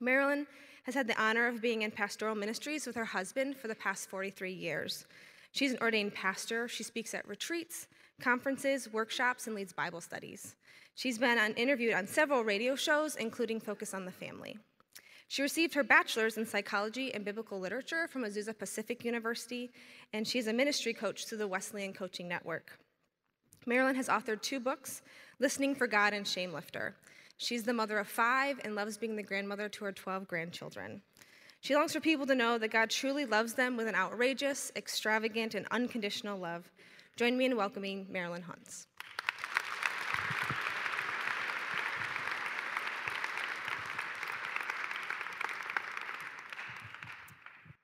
Marilyn has had the honor of being in pastoral ministries with her husband for the past 43 years. She's an ordained pastor. She speaks at retreats, conferences, workshops, and leads Bible studies. She's been on, interviewed on several radio shows, including Focus on the Family. She received her bachelor's in psychology and biblical literature from Azusa Pacific University, and she's a ministry coach through the Wesleyan Coaching Network. Marilyn has authored two books Listening for God and Shamelifter. She's the mother of five and loves being the grandmother to her 12 grandchildren. She longs for people to know that God truly loves them with an outrageous, extravagant, and unconditional love. Join me in welcoming Marilyn Hontz.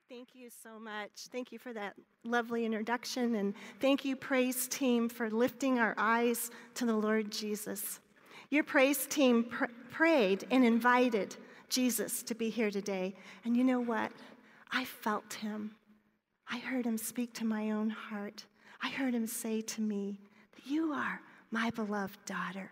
Thank you so much. Thank you for that lovely introduction. And thank you, praise team, for lifting our eyes to the Lord Jesus. Your praise team pr- prayed and invited Jesus to be here today. And you know what? I felt him. I heard him speak to my own heart. I heard him say to me, You are my beloved daughter.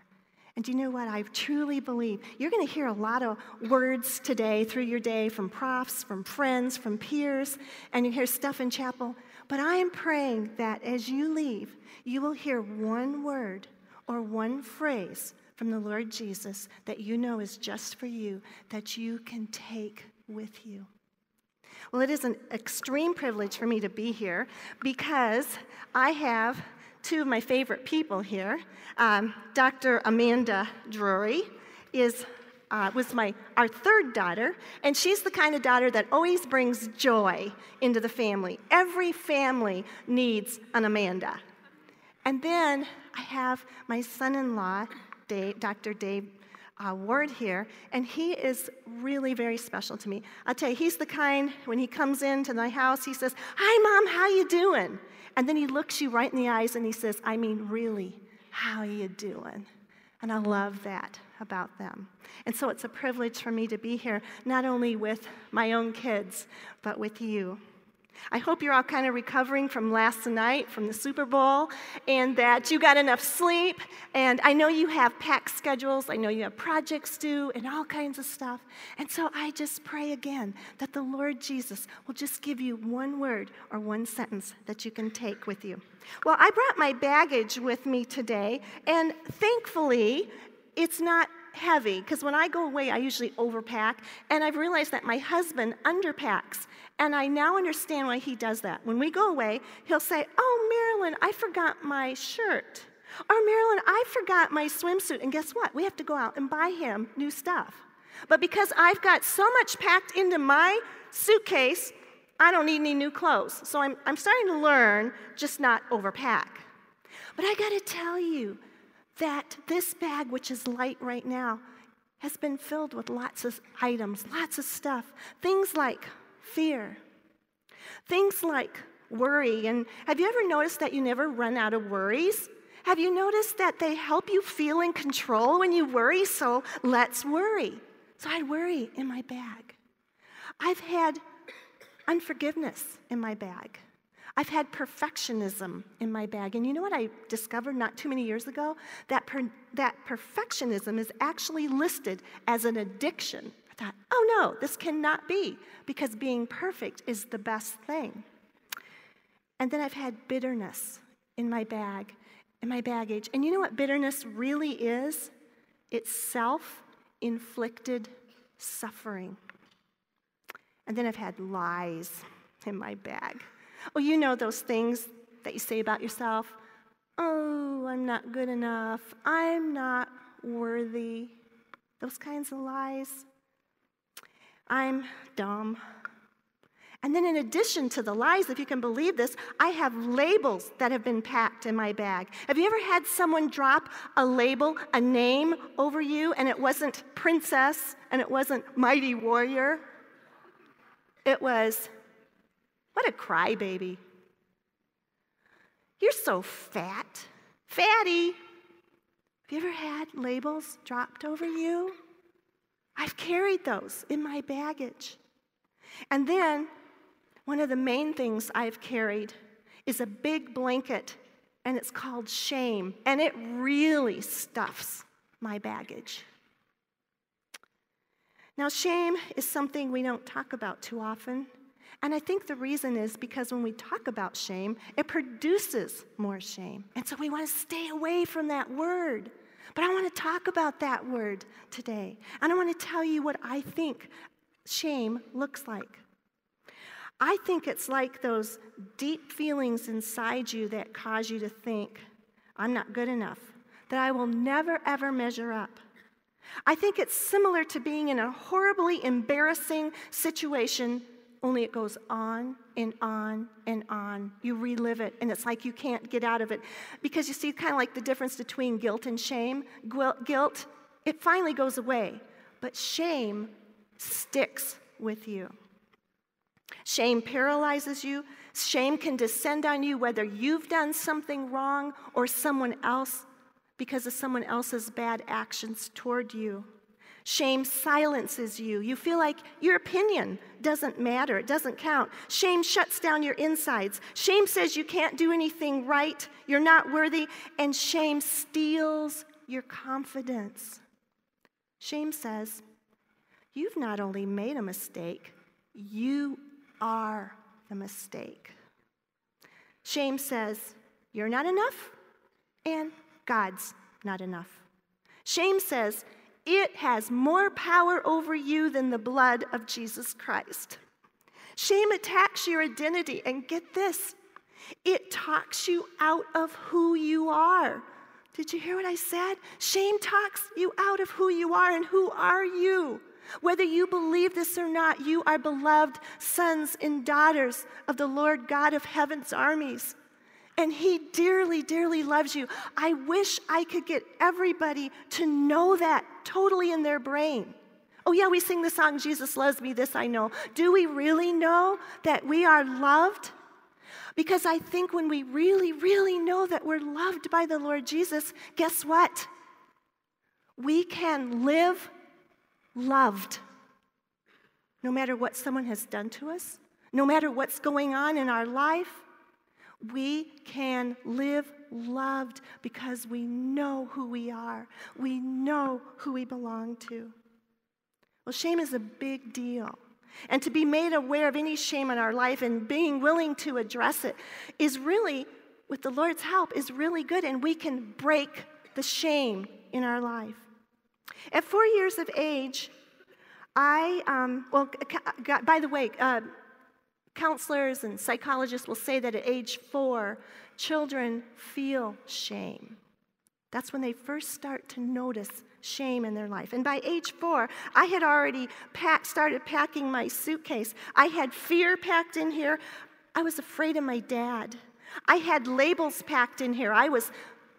And you know what? I truly believe you're going to hear a lot of words today through your day from profs, from friends, from peers, and you hear stuff in chapel. But I am praying that as you leave, you will hear one word or one phrase from the Lord Jesus that you know is just for you, that you can take with you. Well, it is an extreme privilege for me to be here because I have two of my favorite people here. Um, Dr. Amanda Drury is uh, was my our third daughter, and she's the kind of daughter that always brings joy into the family. Every family needs an Amanda. And then I have my son-in-law, Dave, Dr. Dave uh, Ward here, and he is really very special to me. I'll tell you, he's the kind when he comes into my house, he says, "Hi, mom, how you doing?" And then he looks you right in the eyes and he says, I mean, really, how you doing? And I love that about them. And so it's a privilege for me to be here, not only with my own kids, but with you. I hope you're all kind of recovering from last night, from the Super Bowl, and that you got enough sleep. And I know you have packed schedules, I know you have projects due, and all kinds of stuff. And so I just pray again that the Lord Jesus will just give you one word or one sentence that you can take with you. Well, I brought my baggage with me today, and thankfully, it's not heavy because when I go away, I usually overpack, and I've realized that my husband underpacks. And I now understand why he does that. When we go away, he'll say, Oh, Marilyn, I forgot my shirt. Or, Marilyn, I forgot my swimsuit. And guess what? We have to go out and buy him new stuff. But because I've got so much packed into my suitcase, I don't need any new clothes. So I'm, I'm starting to learn just not overpack. But I got to tell you that this bag, which is light right now, has been filled with lots of items, lots of stuff. Things like fear, things like worry. And have you ever noticed that you never run out of worries? Have you noticed that they help you feel in control when you worry? So let's worry. So I worry in my bag. I've had unforgiveness in my bag. I've had perfectionism in my bag. And you know what I discovered not too many years ago? That, per, that perfectionism is actually listed as an addiction. I thought, oh no, this cannot be, because being perfect is the best thing. And then I've had bitterness in my bag, in my baggage. And you know what bitterness really is? It's self inflicted suffering. And then I've had lies in my bag. Oh, you know those things that you say about yourself? Oh, I'm not good enough. I'm not worthy. Those kinds of lies. I'm dumb. And then, in addition to the lies, if you can believe this, I have labels that have been packed in my bag. Have you ever had someone drop a label, a name over you, and it wasn't princess and it wasn't mighty warrior? It was what a crybaby. You're so fat. Fatty. Have you ever had labels dropped over you? I've carried those in my baggage. And then, one of the main things I've carried is a big blanket, and it's called shame, and it really stuffs my baggage. Now, shame is something we don't talk about too often. And I think the reason is because when we talk about shame, it produces more shame. And so we want to stay away from that word. But I want to talk about that word today. And I want to tell you what I think shame looks like. I think it's like those deep feelings inside you that cause you to think, I'm not good enough, that I will never, ever measure up. I think it's similar to being in a horribly embarrassing situation, only it goes on and on and on. You relive it, and it's like you can't get out of it. Because you see, kind of like the difference between guilt and shame. Guilt, it finally goes away, but shame sticks with you. Shame paralyzes you. Shame can descend on you whether you've done something wrong or someone else because of someone else's bad actions toward you. Shame silences you. You feel like your opinion doesn't matter, it doesn't count. Shame shuts down your insides. Shame says you can't do anything right, you're not worthy, and shame steals your confidence. Shame says, You've not only made a mistake, you are the mistake. Shame says, You're not enough, and God's not enough. Shame says, It has more power over you than the blood of Jesus Christ. Shame attacks your identity, and get this it talks you out of who you are. Did you hear what I said? Shame talks you out of who you are, and who are you? Whether you believe this or not, you are beloved sons and daughters of the Lord God of heaven's armies. And He dearly, dearly loves you. I wish I could get everybody to know that totally in their brain. Oh, yeah, we sing the song, Jesus Loves Me, this I know. Do we really know that we are loved? Because I think when we really, really know that we're loved by the Lord Jesus, guess what? We can live loved. No matter what someone has done to us, no matter what's going on in our life, we can live loved because we know who we are. We know who we belong to. Well, shame is a big deal. And to be made aware of any shame in our life and being willing to address it is really, with the Lord's help, is really good. And we can break the shame in our life. At four years of age, I, um, well, by the way, uh, counselors and psychologists will say that at age four, children feel shame. That's when they first start to notice shame in their life. And by age four, I had already packed, started packing my suitcase. I had fear packed in here. I was afraid of my dad. I had labels packed in here. I was,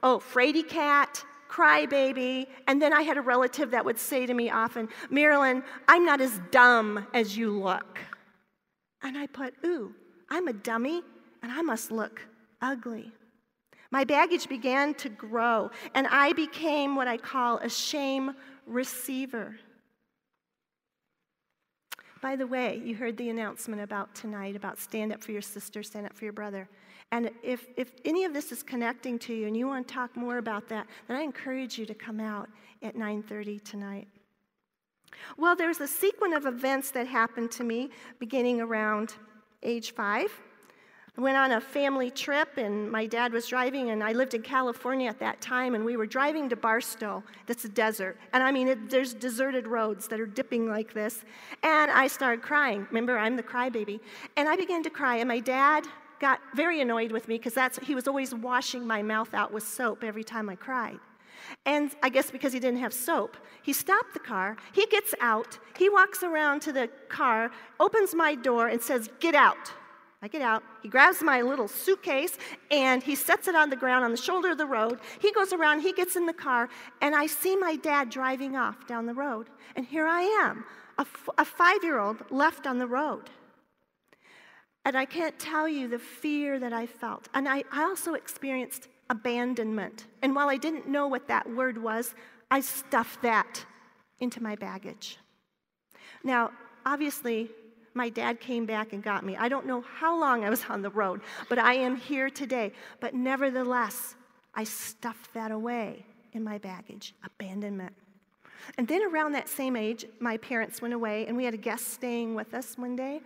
oh, fraidy cat, crybaby. And then I had a relative that would say to me often, Marilyn, I'm not as dumb as you look. And I put, ooh, I'm a dummy and I must look ugly. My baggage began to grow, and I became what I call a shame receiver. By the way, you heard the announcement about tonight about stand up for your sister, stand up for your brother. And if, if any of this is connecting to you and you want to talk more about that, then I encourage you to come out at 9:30 tonight. Well, there's a sequence of events that happened to me beginning around age five. I went on a family trip, and my dad was driving, and I lived in California at that time, and we were driving to Barstow. That's a desert. And I mean, it, there's deserted roads that are dipping like this. And I started crying. Remember, I'm the crybaby. And I began to cry, and my dad got very annoyed with me because he was always washing my mouth out with soap every time I cried. And I guess because he didn't have soap, he stopped the car. He gets out. He walks around to the car, opens my door, and says, Get out. I get out. He grabs my little suitcase and he sets it on the ground on the shoulder of the road. He goes around, he gets in the car, and I see my dad driving off down the road. And here I am, a, f- a five year old left on the road. And I can't tell you the fear that I felt. And I, I also experienced abandonment. And while I didn't know what that word was, I stuffed that into my baggage. Now, obviously, my dad came back and got me. I don't know how long I was on the road, but I am here today. But nevertheless, I stuffed that away in my baggage abandonment. And then around that same age, my parents went away, and we had a guest staying with us one day,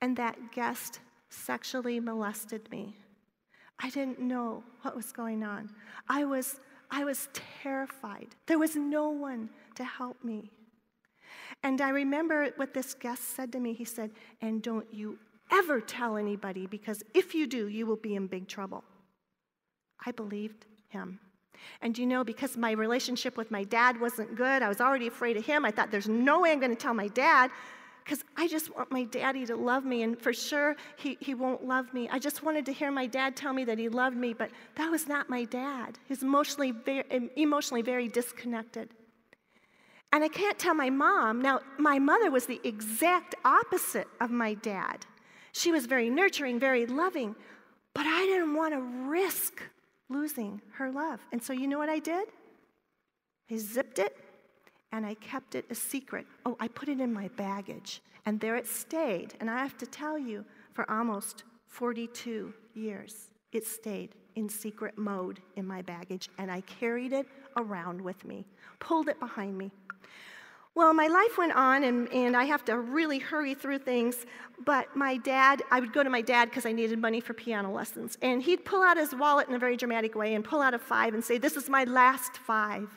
and that guest sexually molested me. I didn't know what was going on. I was, I was terrified. There was no one to help me. And I remember what this guest said to me. He said, And don't you ever tell anybody, because if you do, you will be in big trouble. I believed him. And you know, because my relationship with my dad wasn't good, I was already afraid of him. I thought, there's no way I'm going to tell my dad because I just want my daddy to love me, and for sure he, he won't love me. I just wanted to hear my dad tell me that he loved me, but that was not my dad. He's emotionally very, emotionally very disconnected. And I can't tell my mom. Now, my mother was the exact opposite of my dad. She was very nurturing, very loving, but I didn't want to risk losing her love. And so, you know what I did? I zipped it and I kept it a secret. Oh, I put it in my baggage, and there it stayed. And I have to tell you, for almost 42 years, it stayed in secret mode in my baggage, and I carried it around with me, pulled it behind me. Well, my life went on, and, and I have to really hurry through things. But my dad, I would go to my dad because I needed money for piano lessons. And he'd pull out his wallet in a very dramatic way and pull out a five and say, This is my last five.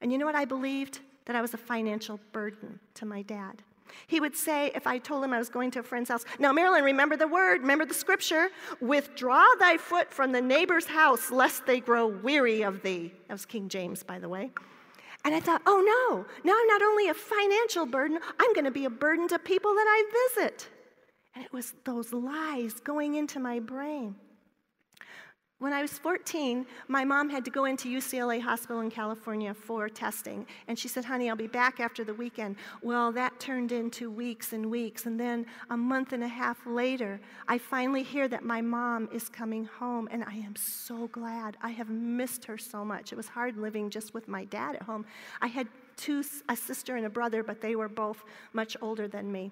And you know what I believed? That I was a financial burden to my dad. He would say, if I told him I was going to a friend's house, Now, Marilyn, remember the word, remember the scripture, withdraw thy foot from the neighbor's house, lest they grow weary of thee. That was King James, by the way. And I thought, oh no, now I'm not only a financial burden, I'm going to be a burden to people that I visit. And it was those lies going into my brain. When I was 14, my mom had to go into UCLA Hospital in California for testing. And she said, Honey, I'll be back after the weekend. Well, that turned into weeks and weeks. And then a month and a half later, I finally hear that my mom is coming home. And I am so glad. I have missed her so much. It was hard living just with my dad at home. I had two, a sister and a brother, but they were both much older than me.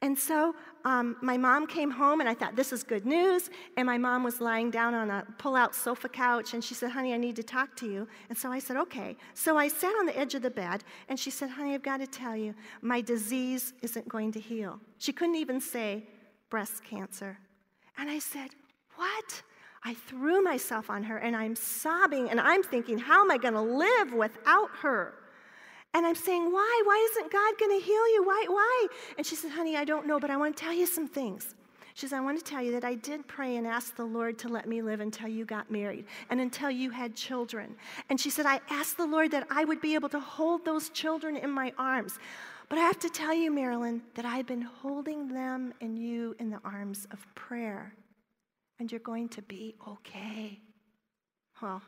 And so um, my mom came home, and I thought, this is good news. And my mom was lying down on a pull out sofa couch, and she said, Honey, I need to talk to you. And so I said, Okay. So I sat on the edge of the bed, and she said, Honey, I've got to tell you, my disease isn't going to heal. She couldn't even say breast cancer. And I said, What? I threw myself on her, and I'm sobbing, and I'm thinking, How am I going to live without her? And I'm saying, Why? Why isn't God going to heal you? Why? Why? And she said, Honey, I don't know, but I want to tell you some things. She said, I want to tell you that I did pray and ask the Lord to let me live until you got married and until you had children. And she said, I asked the Lord that I would be able to hold those children in my arms. But I have to tell you, Marilyn, that I've been holding them and you in the arms of prayer. And you're going to be okay. Well,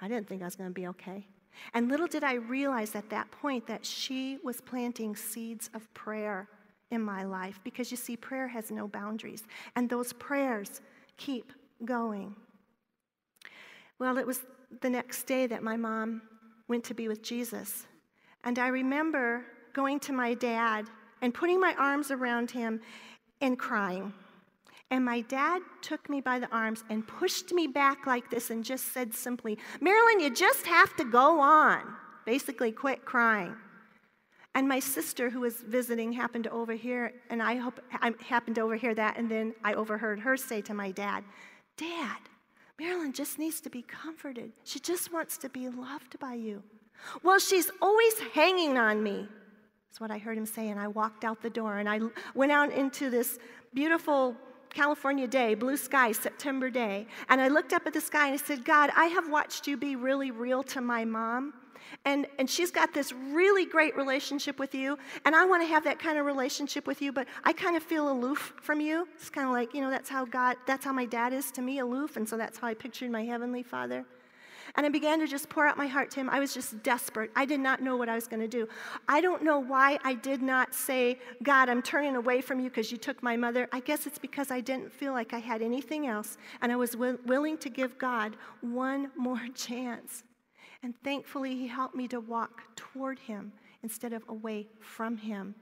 I didn't think I was going to be okay. And little did I realize at that point that she was planting seeds of prayer in my life because you see, prayer has no boundaries, and those prayers keep going. Well, it was the next day that my mom went to be with Jesus. And I remember going to my dad and putting my arms around him and crying. And my dad took me by the arms and pushed me back like this and just said simply, Marilyn, you just have to go on. Basically, quit crying. And my sister, who was visiting, happened to overhear, and I, hope, I happened to overhear that, and then I overheard her say to my dad, Dad, Marilyn just needs to be comforted. She just wants to be loved by you. Well, she's always hanging on me. That's what I heard him say, and I walked out the door, and I went out into this beautiful California day, blue sky, September day. And I looked up at the sky and I said, God, I have watched you be really real to my mom. And, and she's got this really great relationship with you. And I want to have that kind of relationship with you, but I kind of feel aloof from you. It's kind of like, you know, that's how God, that's how my dad is to me, aloof. And so that's how I pictured my heavenly father. And I began to just pour out my heart to him. I was just desperate. I did not know what I was going to do. I don't know why I did not say, God, I'm turning away from you because you took my mother. I guess it's because I didn't feel like I had anything else. And I was willing to give God one more chance. And thankfully, he helped me to walk toward him instead of away from him.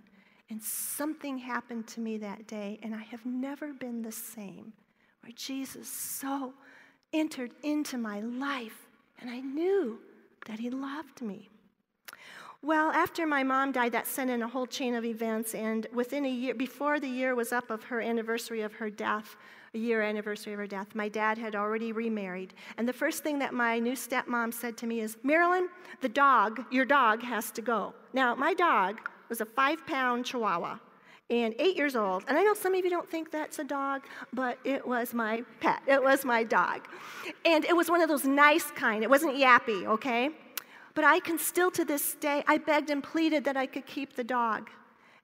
And something happened to me that day, and I have never been the same, where Jesus so entered into my life and I knew that He loved me. Well, after my mom died, that sent in a whole chain of events, and within a year, before the year was up of her anniversary of her death, a year anniversary of her death, my dad had already remarried. And the first thing that my new stepmom said to me is, Marilyn, the dog, your dog has to go. Now, my dog was a five pound chihuahua and eight years old. And I know some of you don't think that's a dog, but it was my pet. It was my dog. And it was one of those nice kind. It wasn't yappy, okay? But I can still to this day, I begged and pleaded that I could keep the dog.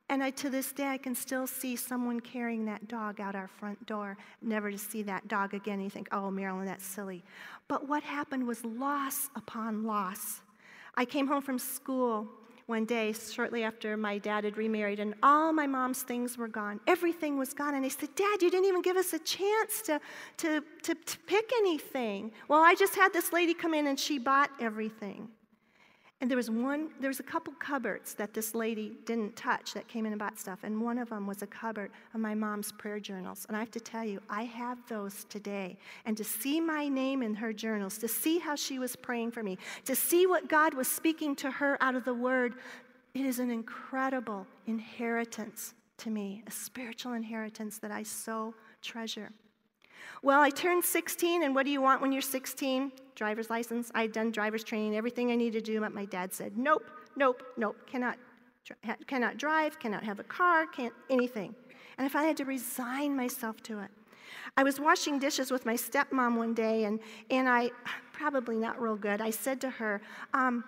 And I, to this day, I can still see someone carrying that dog out our front door, never to see that dog again. You think, oh, Marilyn, that's silly. But what happened was loss upon loss. I came home from school one day, shortly after my dad had remarried, and all my mom's things were gone. Everything was gone. And I said, Dad, you didn't even give us a chance to, to, to, to pick anything. Well, I just had this lady come in and she bought everything. And there was one, there was a couple cupboards that this lady didn't touch that came in and bought stuff. And one of them was a cupboard of my mom's prayer journals. And I have to tell you, I have those today. And to see my name in her journals, to see how she was praying for me, to see what God was speaking to her out of the word, it is an incredible inheritance to me, a spiritual inheritance that I so treasure. Well, I turned 16, and what do you want when you're 16? Driver's license. I'd done driver's training, everything I needed to do, but my dad said, nope, nope, nope, cannot, cannot drive, cannot have a car, can't anything. And I finally had to resign myself to it. I was washing dishes with my stepmom one day, and, and I, probably not real good, I said to her, um,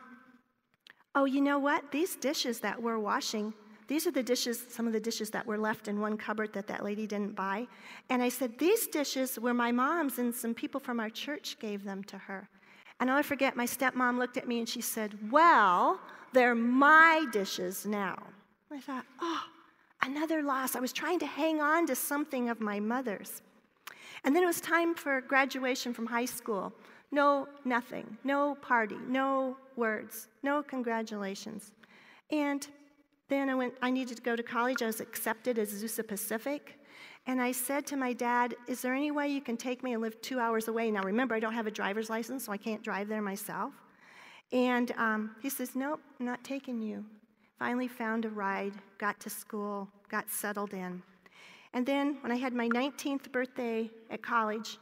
Oh, you know what? These dishes that we're washing, these are the dishes, some of the dishes that were left in one cupboard that that lady didn't buy. And I said, These dishes were my mom's, and some people from our church gave them to her. And never forget, my stepmom looked at me and she said, Well, they're my dishes now. I thought, Oh, another loss. I was trying to hang on to something of my mother's. And then it was time for graduation from high school. No, nothing. No party. No words. No congratulations. And then I went, I needed to go to college. I was accepted as Azusa Pacific. And I said to my dad, Is there any way you can take me? and live two hours away. Now, remember, I don't have a driver's license, so I can't drive there myself. And um, he says, Nope, I'm not taking you. Finally found a ride, got to school, got settled in. And then when I had my 19th birthday at college,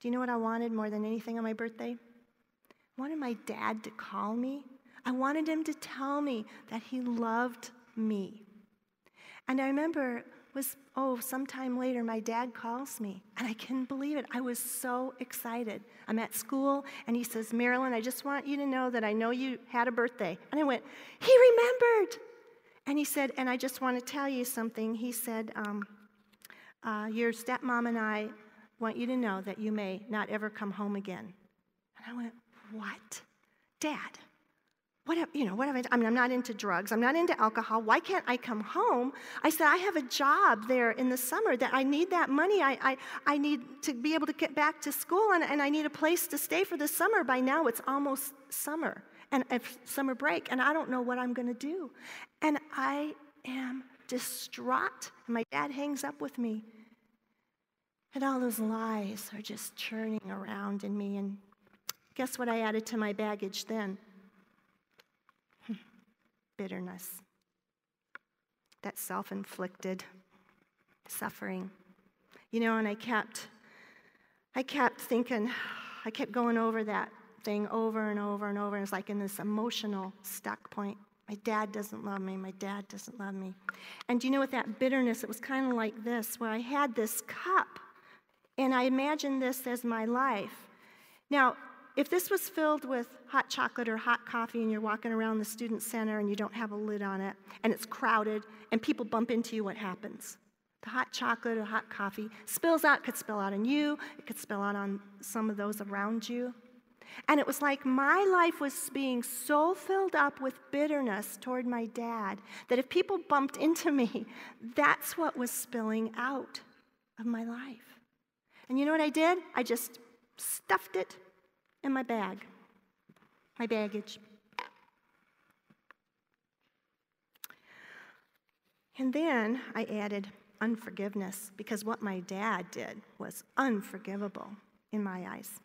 do you know what I wanted more than anything on my birthday? I wanted my dad to call me. I wanted him to tell me that he loved me. And I remember was oh sometime later my dad calls me and i couldn't believe it. I was so excited. I'm at school and he says marilyn i just want you to know that i know you had a birthday. And i went he remembered. And he said and i just want to tell you something. He said um, uh, your stepmom and i want you to know that you may not ever come home again. And i went what? Dad what have, you know, what have I, I mean, I'm not into drugs. I'm not into alcohol. Why can't I come home? I said, I have a job there in the summer that I need that money. I, I, I need to be able to get back to school and, and I need a place to stay for the summer. By now, it's almost summer and summer break, and I don't know what I'm going to do. And I am distraught. And my dad hangs up with me. And all those lies are just churning around in me. And guess what I added to my baggage then? Bitterness, that self inflicted suffering. You know, and I kept, I kept thinking, I kept going over that thing over and over and over. And it's like in this emotional stuck point. My dad doesn't love me. My dad doesn't love me. And you know what that bitterness, it was kind of like this, where I had this cup and I imagined this as my life. Now, if this was filled with hot chocolate or hot coffee and you're walking around the student center and you don't have a lid on it and it's crowded and people bump into you, what happens? The hot chocolate or hot coffee spills out, could spill out on you, it could spill out on some of those around you. And it was like my life was being so filled up with bitterness toward my dad that if people bumped into me, that's what was spilling out of my life. And you know what I did? I just stuffed it in my bag, my baggage. And then I added unforgiveness because what my dad did was unforgivable in my eyes.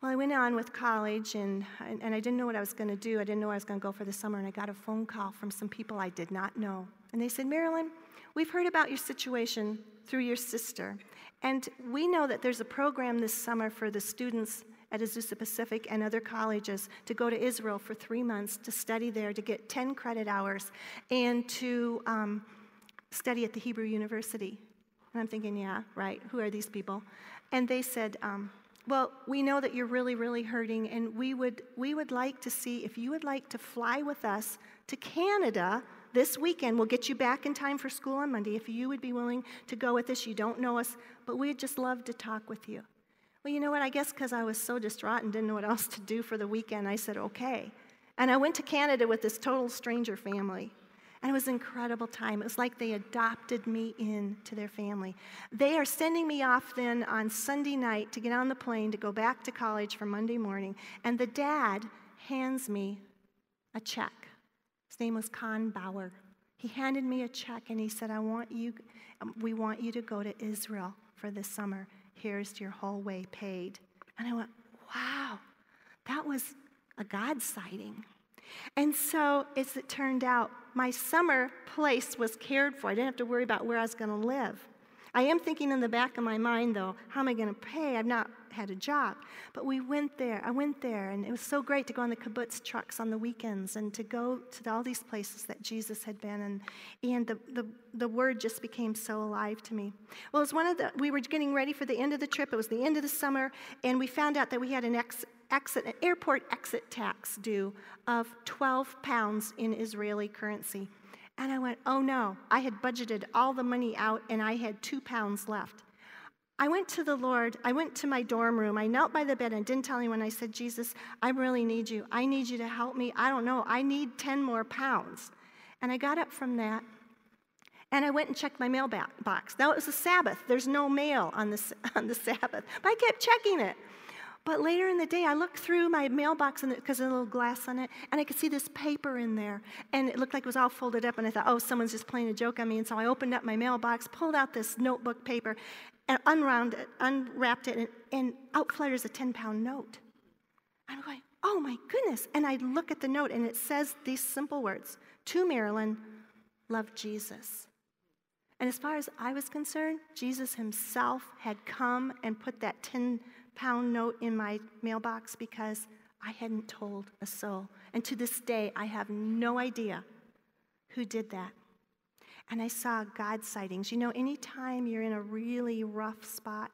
Well, I went on with college and, and I didn't know what I was going to do. I didn't know I was going to go for the summer, and I got a phone call from some people I did not know. And they said, Marilyn, we've heard about your situation through your sister, and we know that there's a program this summer for the students at Azusa Pacific and other colleges to go to Israel for three months to study there, to get 10 credit hours, and to um, study at the Hebrew University. And I'm thinking, yeah, right, who are these people? And they said, um, well, we know that you're really, really hurting, and we would, we would like to see if you would like to fly with us to Canada this weekend. We'll get you back in time for school on Monday. If you would be willing to go with us, you don't know us, but we'd just love to talk with you. Well, you know what? I guess because I was so distraught and didn't know what else to do for the weekend, I said, okay. And I went to Canada with this total stranger family. And it was an incredible time. It was like they adopted me into their family. They are sending me off then on Sunday night to get on the plane to go back to college for Monday morning. And the dad hands me a check. His name was Con Bauer. He handed me a check and he said, I want you, we want you to go to Israel for this summer. Here's your whole way paid. And I went, wow, that was a God sighting. And so, as it turned out, my summer place was cared for. I didn't have to worry about where I was going to live. I am thinking in the back of my mind, though, how am I going to pay? I've not had a job. But we went there. I went there, and it was so great to go on the kibbutz trucks on the weekends and to go to all these places that Jesus had been. And, and the, the, the word just became so alive to me. Well, it was one of the, we were getting ready for the end of the trip. It was the end of the summer, and we found out that we had an ex, exit, an airport exit tax due of 12 pounds in Israeli currency. And I went, oh no, I had budgeted all the money out and I had two pounds left. I went to the Lord, I went to my dorm room, I knelt by the bed and didn't tell anyone. I said, Jesus, I really need you. I need you to help me. I don't know, I need 10 more pounds. And I got up from that and I went and checked my mail box. Now it was a Sabbath, there's no mail on the, on the Sabbath, but I kept checking it. But later in the day, I looked through my mailbox because there's a little glass on it, and I could see this paper in there. And it looked like it was all folded up, and I thought, oh, someone's just playing a joke on me. And so I opened up my mailbox, pulled out this notebook paper, and unwound it, unwrapped it, and, and out flutters a 10 pound note. I'm going, oh my goodness. And I look at the note, and it says these simple words To Marilyn, love Jesus. And as far as I was concerned, Jesus himself had come and put that 10 pound note in my mailbox because I hadn't told a soul. And to this day, I have no idea who did that. And I saw God sightings. You know, anytime you're in a really rough spot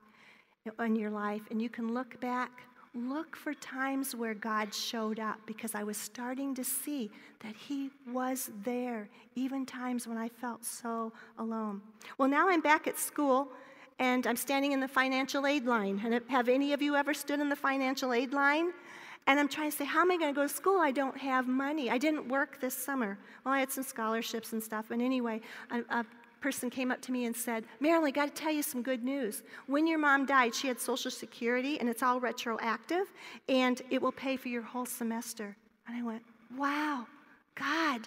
in your life and you can look back, look for times where God showed up because I was starting to see that He was there, even times when I felt so alone. Well, now I'm back at school and I'm standing in the financial aid line. And have any of you ever stood in the financial aid line? And I'm trying to say, how am I going to go to school? I don't have money. I didn't work this summer. Well, I had some scholarships and stuff. And anyway, a, a person came up to me and said, Marilyn, I got to tell you some good news. When your mom died, she had Social Security, and it's all retroactive, and it will pay for your whole semester. And I went, wow, God,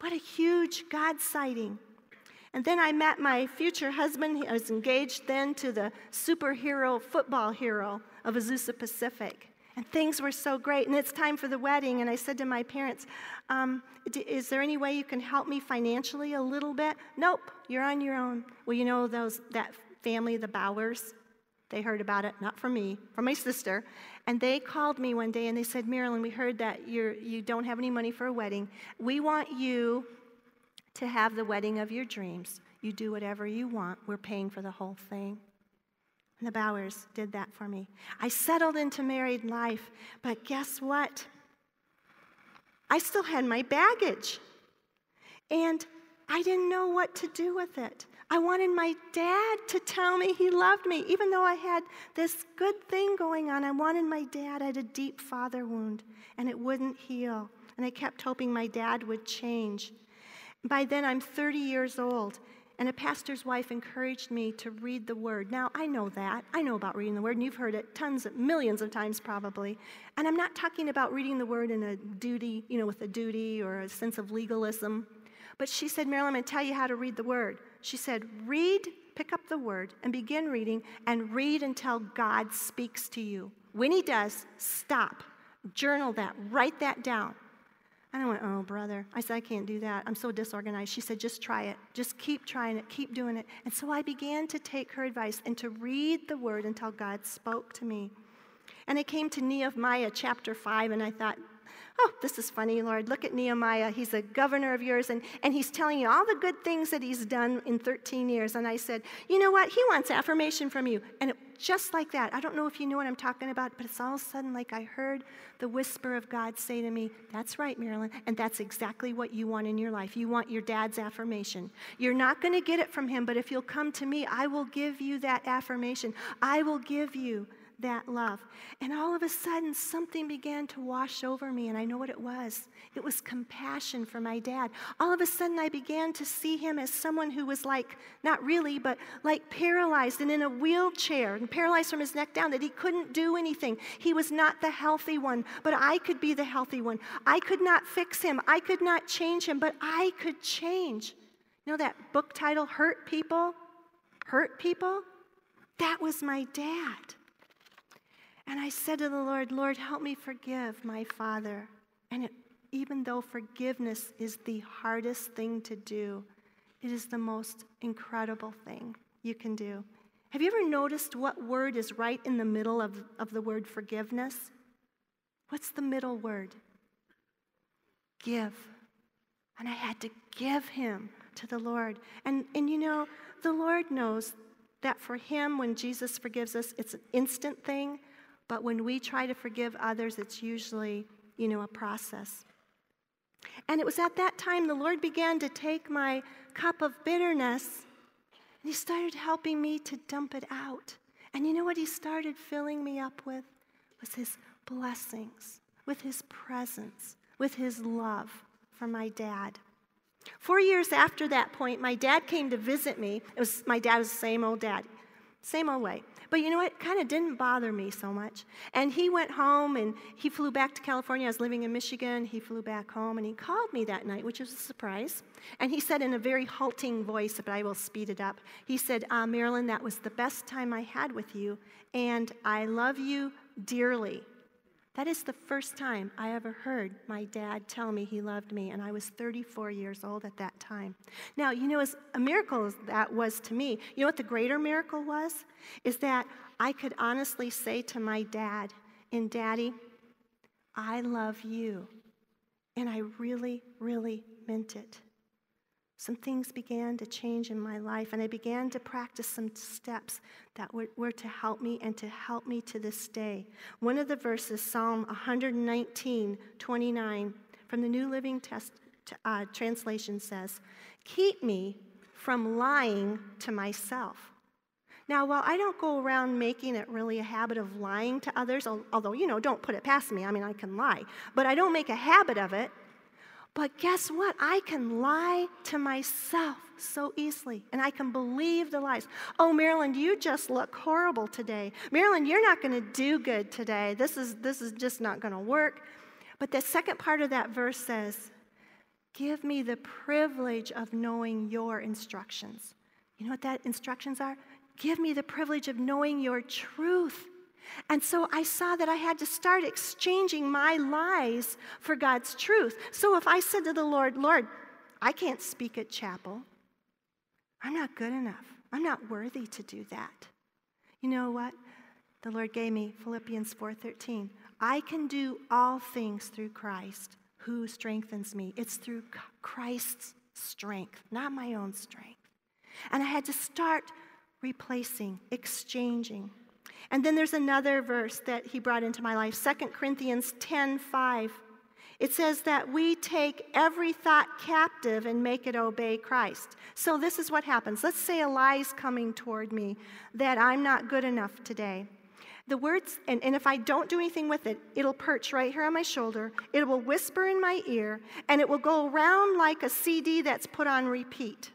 what a huge God sighting. And then I met my future husband. I was engaged then to the superhero football hero of Azusa Pacific. And things were so great. And it's time for the wedding. And I said to my parents, um, Is there any way you can help me financially a little bit? Nope, you're on your own. Well, you know, those, that family, the Bowers, they heard about it, not from me, from my sister. And they called me one day and they said, Marilyn, we heard that you're, you don't have any money for a wedding. We want you to have the wedding of your dreams. You do whatever you want. We're paying for the whole thing. And the Bowers did that for me. I settled into married life, but guess what? I still had my baggage. And I didn't know what to do with it. I wanted my dad to tell me he loved me, even though I had this good thing going on. I wanted my dad. I had a deep father wound, and it wouldn't heal. And I kept hoping my dad would change. By then, I'm 30 years old, and a pastor's wife encouraged me to read the word. Now, I know that. I know about reading the word, and you've heard it tons of millions of times probably. And I'm not talking about reading the word in a duty, you know, with a duty or a sense of legalism. But she said, Marilyn, I'm going to tell you how to read the word. She said, read, pick up the word, and begin reading, and read until God speaks to you. When he does, stop, journal that, write that down. And I went, Oh, brother. I said, I can't do that. I'm so disorganized. She said, Just try it. Just keep trying it. Keep doing it. And so I began to take her advice and to read the word until God spoke to me. And I came to Nehemiah chapter 5, and I thought, Oh, this is funny, Lord. Look at Nehemiah. He's a governor of yours, and, and he's telling you all the good things that he's done in 13 years. And I said, You know what? He wants affirmation from you. And it, just like that, I don't know if you know what I'm talking about, but it's all of a sudden like I heard the whisper of God say to me, That's right, Marilyn. And that's exactly what you want in your life. You want your dad's affirmation. You're not going to get it from him, but if you'll come to me, I will give you that affirmation. I will give you that love. And all of a sudden, something began to wash over me, and I know what it was. It was compassion for my dad. All of a sudden, I began to see him as someone who was like, not really, but like paralyzed and in a wheelchair and paralyzed from his neck down, that he couldn't do anything. He was not the healthy one, but I could be the healthy one. I could not fix him, I could not change him, but I could change. You know that book title, Hurt People? Hurt People? That was my dad. And I said to the Lord, Lord, help me forgive my father. And it, even though forgiveness is the hardest thing to do, it is the most incredible thing you can do. Have you ever noticed what word is right in the middle of, of the word forgiveness? What's the middle word? Give. And I had to give him to the Lord. And, and you know, the Lord knows that for him, when Jesus forgives us, it's an instant thing. But when we try to forgive others, it's usually, you know, a process. And it was at that time the Lord began to take my cup of bitterness and He started helping me to dump it out. And you know what He started filling me up with? Was His blessings, with His presence, with His love for my dad. Four years after that point, my dad came to visit me. It was my dad was the same old dad, same old way. But you know what? Kind of didn't bother me so much. And he went home and he flew back to California. I was living in Michigan. He flew back home and he called me that night, which was a surprise. And he said in a very halting voice, but I will speed it up, he said, uh, Marilyn, that was the best time I had with you, and I love you dearly. That is the first time I ever heard my dad tell me he loved me, and I was 34 years old at that time. Now, you know, as a miracle as that was to me, you know what the greater miracle was? Is that I could honestly say to my dad, and Daddy, I love you. And I really, really meant it some things began to change in my life, and I began to practice some steps that were, were, to help me and to help me to this day. One of the verses, Psalm 119, 29, from the New Living Test, uh, Translation says, Keep me from lying to myself. Now, while I don't go around making it really a habit of lying to others, although, you know, don't put it past me, I mean, I can lie, but I don't make a habit of it. But guess what? I can lie to myself so easily, and I can believe the lies. Oh, Marilyn, you just look horrible today. Marilyn, you're not going to do good today. This is, this is just not going to work. But the second part of that verse says, Give me the privilege of knowing your instructions. You know what that instructions are? Give me the privilege of knowing your truth. And so I saw that I had to start exchanging my lies for God's truth. So if I said to the Lord, Lord, I can't speak at chapel, I'm not good enough. I'm not worthy to do that. You know what? The Lord gave me Philippians 4:13. I can do all things through Christ who strengthens me. It's through Christ's strength, not my own strength. And I had to start replacing, exchanging. And then there's another verse that he brought into my life, 2 Corinthians 10 5. It says that we take every thought captive and make it obey Christ. So this is what happens. Let's say a lie is coming toward me that I'm not good enough today. The words, and, and if I don't do anything with it, it'll perch right here on my shoulder, it will whisper in my ear, and it will go around like a CD that's put on repeat.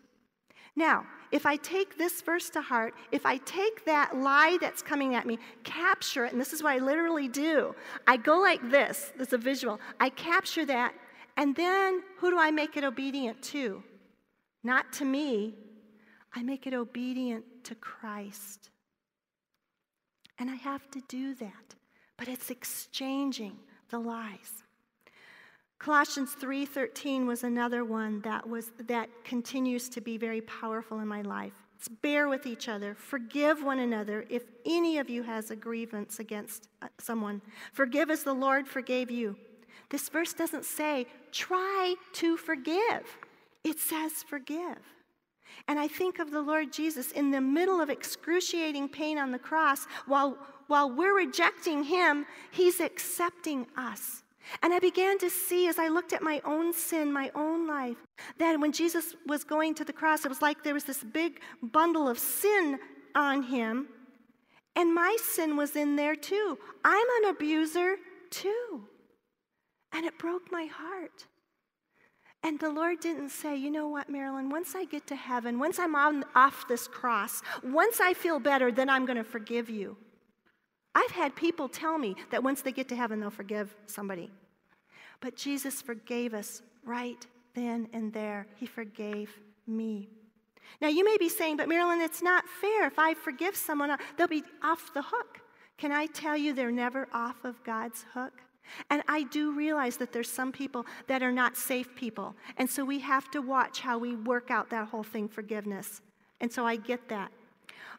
Now, if I take this verse to heart, if I take that lie that's coming at me, capture it, and this is what I literally do, I go like this, this is a visual. I capture that, and then who do I make it obedient to? Not to me, I make it obedient to Christ. And I have to do that but it's exchanging the lies. Colossians 3:13 was another one that was that continues to be very powerful in my life. It's bear with each other, forgive one another if any of you has a grievance against uh, someone. Forgive as the Lord forgave you. This verse doesn't say try to forgive. It says forgive. And I think of the Lord Jesus in the middle of excruciating pain on the cross, while, while we're rejecting him, he's accepting us. And I began to see as I looked at my own sin, my own life, that when Jesus was going to the cross, it was like there was this big bundle of sin on him. And my sin was in there too. I'm an abuser too. And it broke my heart. And the Lord didn't say, you know what, Marilyn, once I get to heaven, once I'm on, off this cross, once I feel better, then I'm going to forgive you. I've had people tell me that once they get to heaven, they'll forgive somebody. But Jesus forgave us right then and there. He forgave me. Now, you may be saying, but Marilyn, it's not fair. If I forgive someone, they'll be off the hook. Can I tell you they're never off of God's hook? And I do realize that there's some people that are not safe people. And so we have to watch how we work out that whole thing, forgiveness. And so I get that.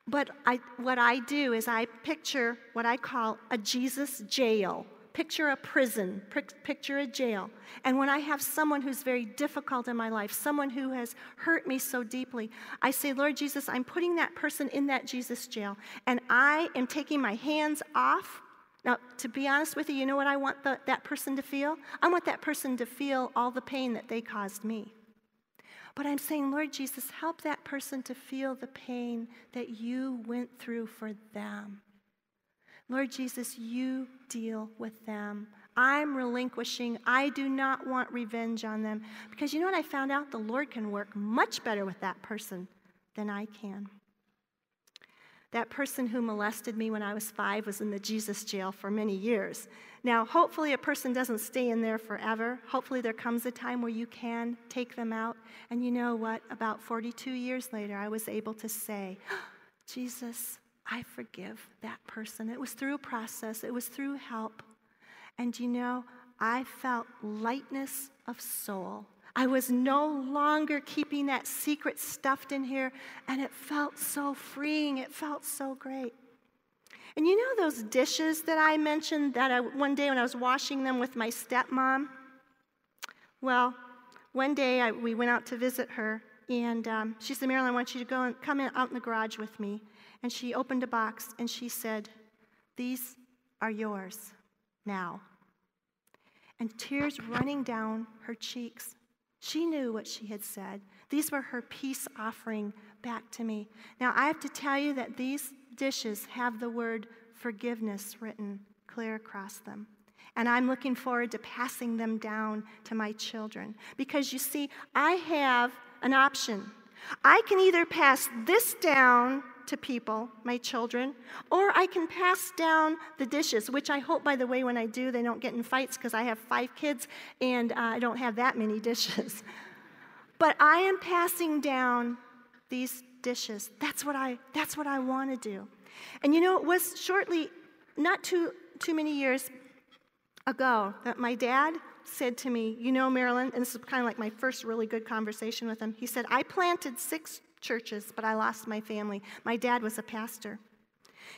But I, what I do is I picture what I call a Jesus jail. Picture a prison, picture a jail. And when I have someone who's very difficult in my life, someone who has hurt me so deeply, I say, Lord Jesus, I'm putting that person in that Jesus jail. And I am taking my hands off. Now, to be honest with you, you know what I want the, that person to feel? I want that person to feel all the pain that they caused me. But I'm saying, Lord Jesus, help that person to feel the pain that you went through for them. Lord Jesus, you deal with them. I'm relinquishing. I do not want revenge on them. Because you know what I found out? The Lord can work much better with that person than I can. That person who molested me when I was five was in the Jesus jail for many years. Now, hopefully, a person doesn't stay in there forever. Hopefully, there comes a time where you can take them out. And you know what? About 42 years later, I was able to say, Jesus, I forgive that person. It was through a process, it was through help. And you know, I felt lightness of soul. I was no longer keeping that secret stuffed in here, and it felt so freeing. It felt so great. And you know those dishes that I mentioned that I, one day when I was washing them with my stepmom? Well, one day I, we went out to visit her, and um, she said, Marilyn, I want you to go and come in, out in the garage with me. And she opened a box and she said, These are yours now. And tears running down her cheeks. She knew what she had said. These were her peace offering back to me. Now, I have to tell you that these dishes have the word forgiveness written clear across them. And I'm looking forward to passing them down to my children. Because you see, I have an option. I can either pass this down to people, my children, or I can pass down the dishes, which I hope, by the way, when I do, they don't get in fights because I have five kids and uh, I don't have that many dishes. but I am passing down these dishes. That's what I, that's what I want to do. And you know, it was shortly, not too, too many years ago, that my dad said to me, You know, Marilyn, and this is kind of like my first really good conversation with him. He said, I planted six churches, but I lost my family. My dad was a pastor.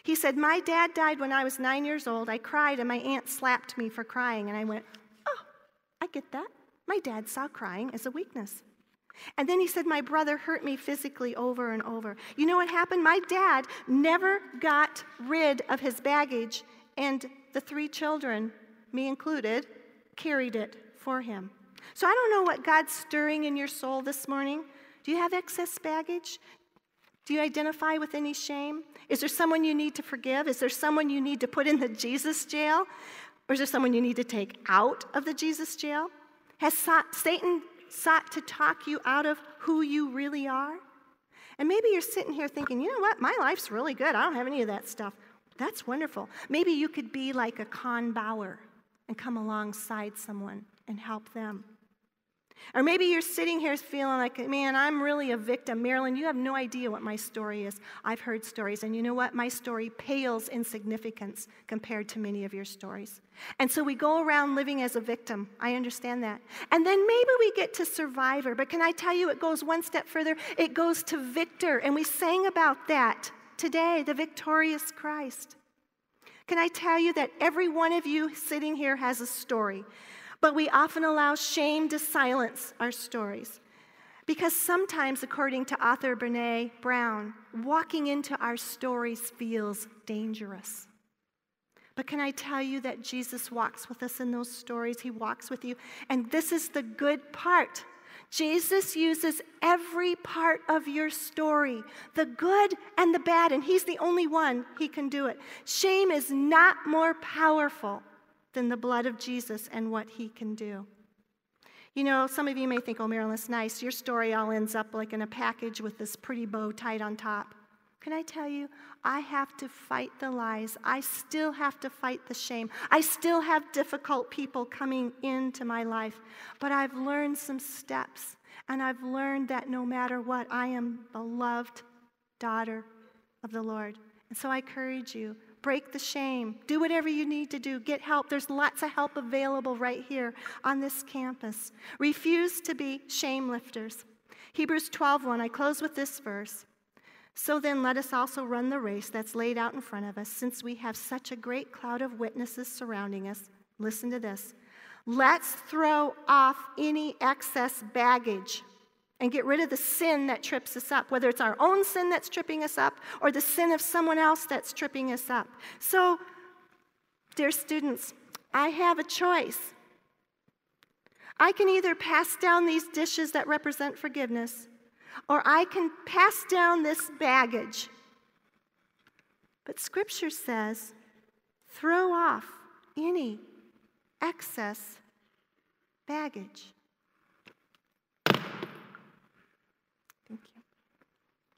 He said, My dad died when I was nine years old. I cried, and my aunt slapped me for crying. And I went, Oh, I get that. My dad saw crying as a weakness. And then he said, My brother hurt me physically over and over. You know what happened? My dad never got rid of his baggage, and the three children, me included, carried it for him. So I don't know what God's stirring in your soul this morning. Do you have excess baggage? Do you identify with any shame? Is there someone you need to forgive? Is there someone you need to put in the Jesus jail? Or is there someone you need to take out of the Jesus jail? Has Satan sought to talk you out of who you really are? And maybe you're sitting here thinking, you know what, my life's really good. I don't have any of that stuff. That's wonderful. Maybe you could be like a Con Bauer and come alongside someone and help them. Or maybe you're sitting here feeling like, man, I'm really a victim. Marilyn, you have no idea what my story is. I've heard stories, and you know what? My story pales in significance compared to many of your stories. And so we go around living as a victim. I understand that. And then maybe we get to survivor, but can I tell you, it goes one step further? It goes to victor, and we sang about that today the victorious Christ. Can I tell you that every one of you sitting here has a story? But we often allow shame to silence our stories. Because sometimes, according to author Brene Brown, walking into our stories feels dangerous. But can I tell you that Jesus walks with us in those stories? He walks with you. And this is the good part. Jesus uses every part of your story, the good and the bad, and He's the only one He can do it. Shame is not more powerful than the blood of Jesus and what he can do. You know, some of you may think, oh, Marilyn, that's nice. Your story all ends up like in a package with this pretty bow tied on top. Can I tell you, I have to fight the lies. I still have to fight the shame. I still have difficult people coming into my life. But I've learned some steps, and I've learned that no matter what, I am a loved daughter of the Lord. And so I encourage you break the shame, do whatever you need to do, get help. There's lots of help available right here on this campus. Refuse to be shame lifters. Hebrews 12:1. I close with this verse. So then let us also run the race that's laid out in front of us since we have such a great cloud of witnesses surrounding us. Listen to this. Let's throw off any excess baggage and get rid of the sin that trips us up, whether it's our own sin that's tripping us up or the sin of someone else that's tripping us up. So, dear students, I have a choice. I can either pass down these dishes that represent forgiveness, or I can pass down this baggage. But Scripture says throw off any excess baggage.